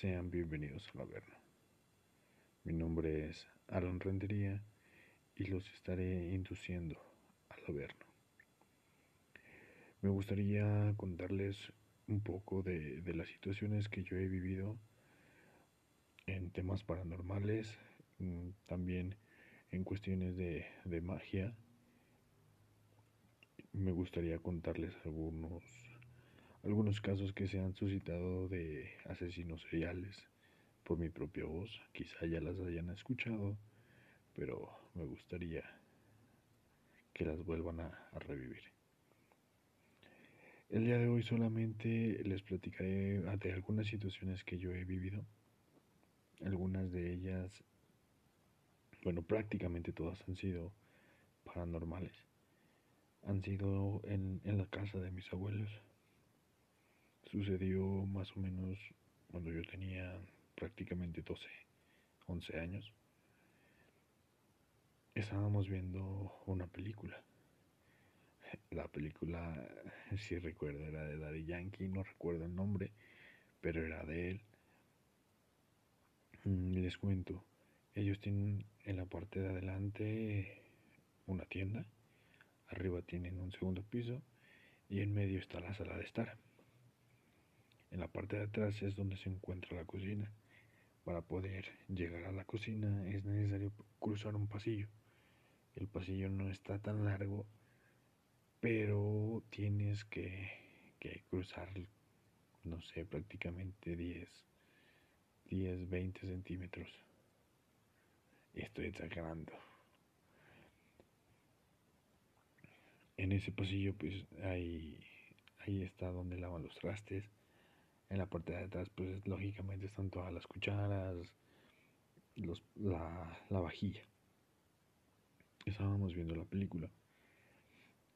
Sean bienvenidos al Averno. Mi nombre es Aaron Rendería y los estaré induciendo al Averno. Me gustaría contarles un poco de, las situaciones que yo he vivido en temas paranormales, mm, también en cuestiones de, de magia. Me gustaría contarles algunos algunos casos que se han suscitado de asesinos seriales por mi propia voz. Quizá ya las hayan escuchado, pero me gustaría que las vuelvan a, revivir. El día de hoy solamente les platicaré de algunas situaciones que yo he vivido. Algunas de ellas, bueno, prácticamente todas han sido paranormales. Han sido en, en la casa de mis abuelos Sucedió más o menos cuando yo tenía prácticamente 12, 11 años. Estábamos viendo una película. La película, si recuerdo, era de Daddy Yankee, no recuerdo el nombre, pero era de él. Mm, les cuento, ellos tienen en la parte de adelante una tienda, arriba tienen un segundo piso y en medio está la sala de estar. En la parte de atrás es donde se encuentra la cocina. Para poder llegar a la cocina es necesario cruzar un pasillo. El pasillo no está tan largo, pero tienes que, cruzar, no sé, prácticamente 10, 10, 20 centímetros. Estoy exagerando. En ese pasillo, pues ahí, ahí está donde lavan los trastes en la parte de atrás, pues lógicamente están todas las cucharas, los, la, la vajilla. Estábamos viendo la película.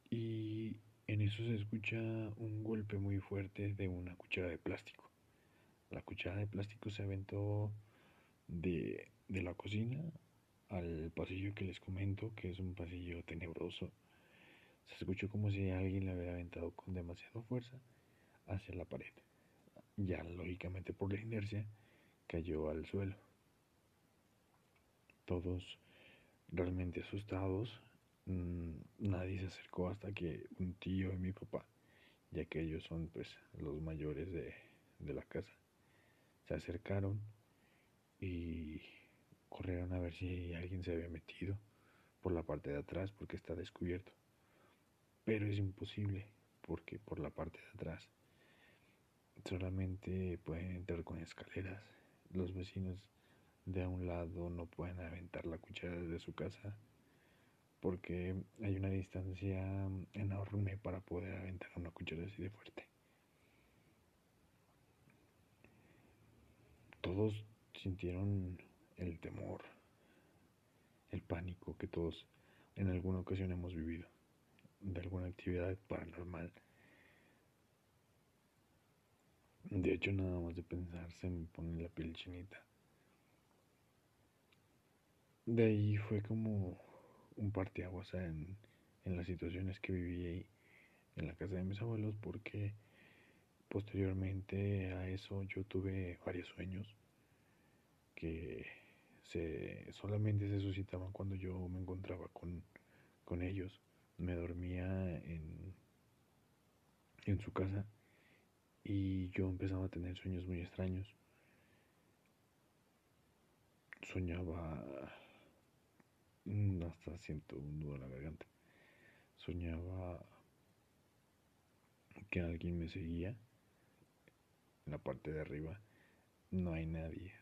Y en eso se escucha un golpe muy fuerte de una cuchara de plástico. La cuchara de plástico se aventó de, de la cocina al pasillo que les comento, que es un pasillo tenebroso. Se escuchó como si alguien le hubiera aventado con demasiada fuerza hacia la pared ya lógicamente por la inercia, cayó al suelo. Todos realmente asustados, mm, nadie se acercó hasta que un tío y mi papá, ya que ellos son pues los mayores de, de la casa, se acercaron y corrieron a ver si alguien se había metido por la parte de atrás porque está descubierto. Pero es imposible porque por la parte de atrás solamente pueden entrar con escaleras. Los vecinos de a un lado no pueden aventar la cuchara desde su casa porque hay una distancia enorme para poder aventar una cuchara así de fuerte. Todos sintieron el temor, el pánico que todos en alguna ocasión hemos vivido de alguna actividad paranormal de hecho, nada más de pensar se me pone la piel chinita. De ahí fue como un parteaguas en, en las situaciones que viví ahí en la casa de mis abuelos porque posteriormente a eso yo tuve varios sueños que se, solamente se suscitaban cuando yo me encontraba con, con ellos. Me dormía en, en su casa y yo empezaba a tener sueños muy extraños. Soñaba, mm, hasta siento un nudo en la garganta, soñaba que alguien me seguía en la parte de arriba. No hay nadie.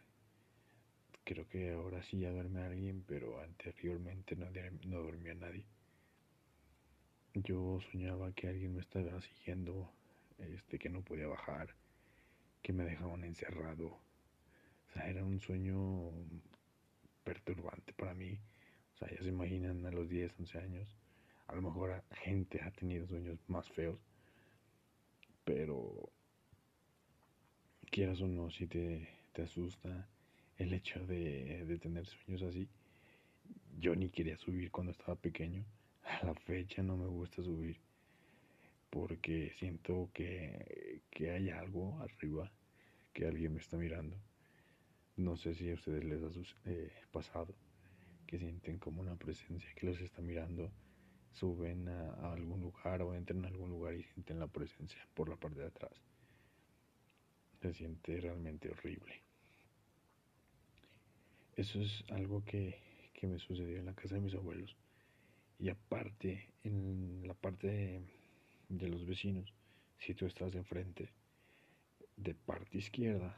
Creo que ahora sí ya duerme alguien, pero anteriormente no, no dormía nadie. Yo soñaba que alguien me estaba siguiendo este, que no podía bajar, que me dejaban encerrado. O sea, era un sueño perturbante para mí. O sea, ya se imaginan a los 10, 11 años. A lo mejor gente ha tenido sueños más feos. Pero quieras o no, si te, te asusta el hecho de, de tener sueños así. Yo ni quería subir cuando estaba pequeño. A la fecha no me gusta subir porque siento que, hay algo arriba, que alguien me está mirando. No sé si a ustedes les ha eh, pasado que sienten como una presencia que los está mirando, suben a, algún lugar o entran a algún lugar y sienten la presencia por la parte de atrás. Se siente realmente horrible. Eso es algo que, que me sucedió en la casa de mis abuelos. Y aparte, en la parte de, los vecinos, si tú estás enfrente, de parte izquierda,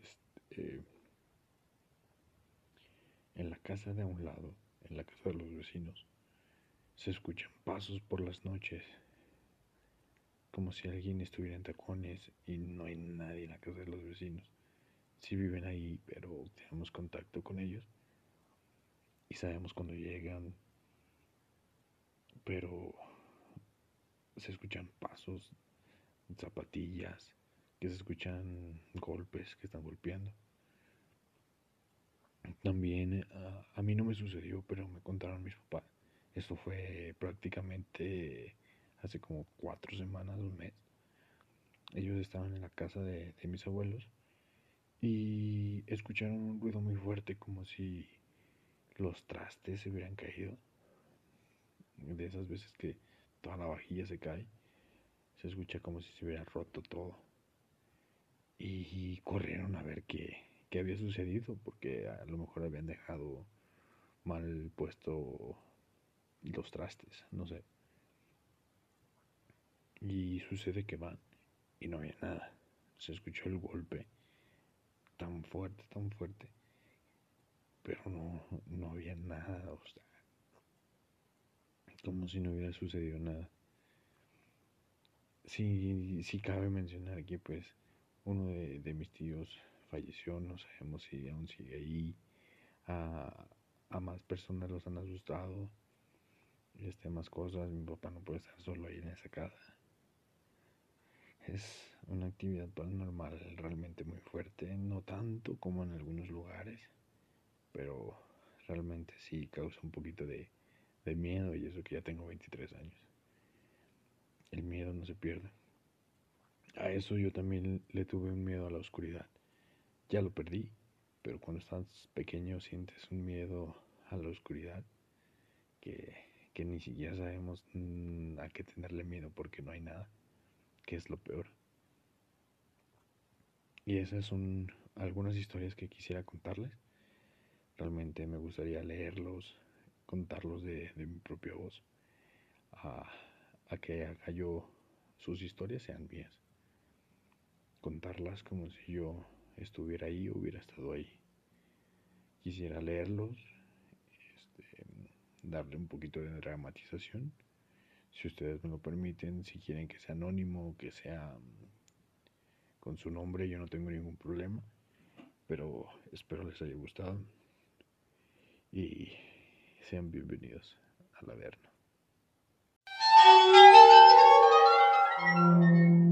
este, en la casa de un lado, en la casa de los vecinos, se escuchan pasos por las noches, como si alguien estuviera en tacones y no hay nadie en la casa de los vecinos. Si viven ahí, pero tenemos contacto con ellos y sabemos cuando llegan, pero se escuchan pasos, zapatillas, que se escuchan golpes que están golpeando. También a, mí no me sucedió, pero me contaron mis papás. Esto fue prácticamente hace como cuatro semanas, un mes. Ellos estaban en la casa de, de mis abuelos y escucharon un ruido muy fuerte como si los trastes se hubieran caído. De esas veces que la vajilla se cae, se escucha como si se hubiera roto todo. Y corrieron a ver qué, qué había sucedido, porque a lo mejor habían dejado mal puesto los trastes, no sé. Y sucede que van y no había nada. Se escuchó el golpe tan fuerte, tan fuerte, pero no, no había nada, o sea, como si no hubiera sucedido nada. Sí, sí cabe mencionar que pues uno de, mis tíos falleció, no sabemos si aún sigue ahí, a, más personas los han asustado, este, más cosas, mi papá no puede estar solo ahí en esa casa. Es una actividad paranormal realmente muy fuerte, no tanto como en algunos lugares, pero realmente sí causa un poquito de, miedo y eso que ya tengo 23 años. El miedo no se pierde. A eso yo también le tuve un miedo a la oscuridad. Ya lo perdí, pero cuando estás pequeño sientes un miedo a la oscuridad que, que ni siquiera sabemos mm, a qué tenerle miedo porque no hay nada, que es lo peor. Y esas son algunas historias que quisiera contarles. Realmente me gustaría leerlos, contarlos de, mi propia voz, a, que haga yo sus historias sean mías. Contarlas como si yo estuviera ahí hubiera estado ahí. Quisiera leerlos, este, darle un poquito de dramatización. Si ustedes me lo permiten, si quieren que sea anónimo, que sea con su nombre, yo no tengo ningún problema. Pero espero les haya gustado y sean bienvenidos a la Verna.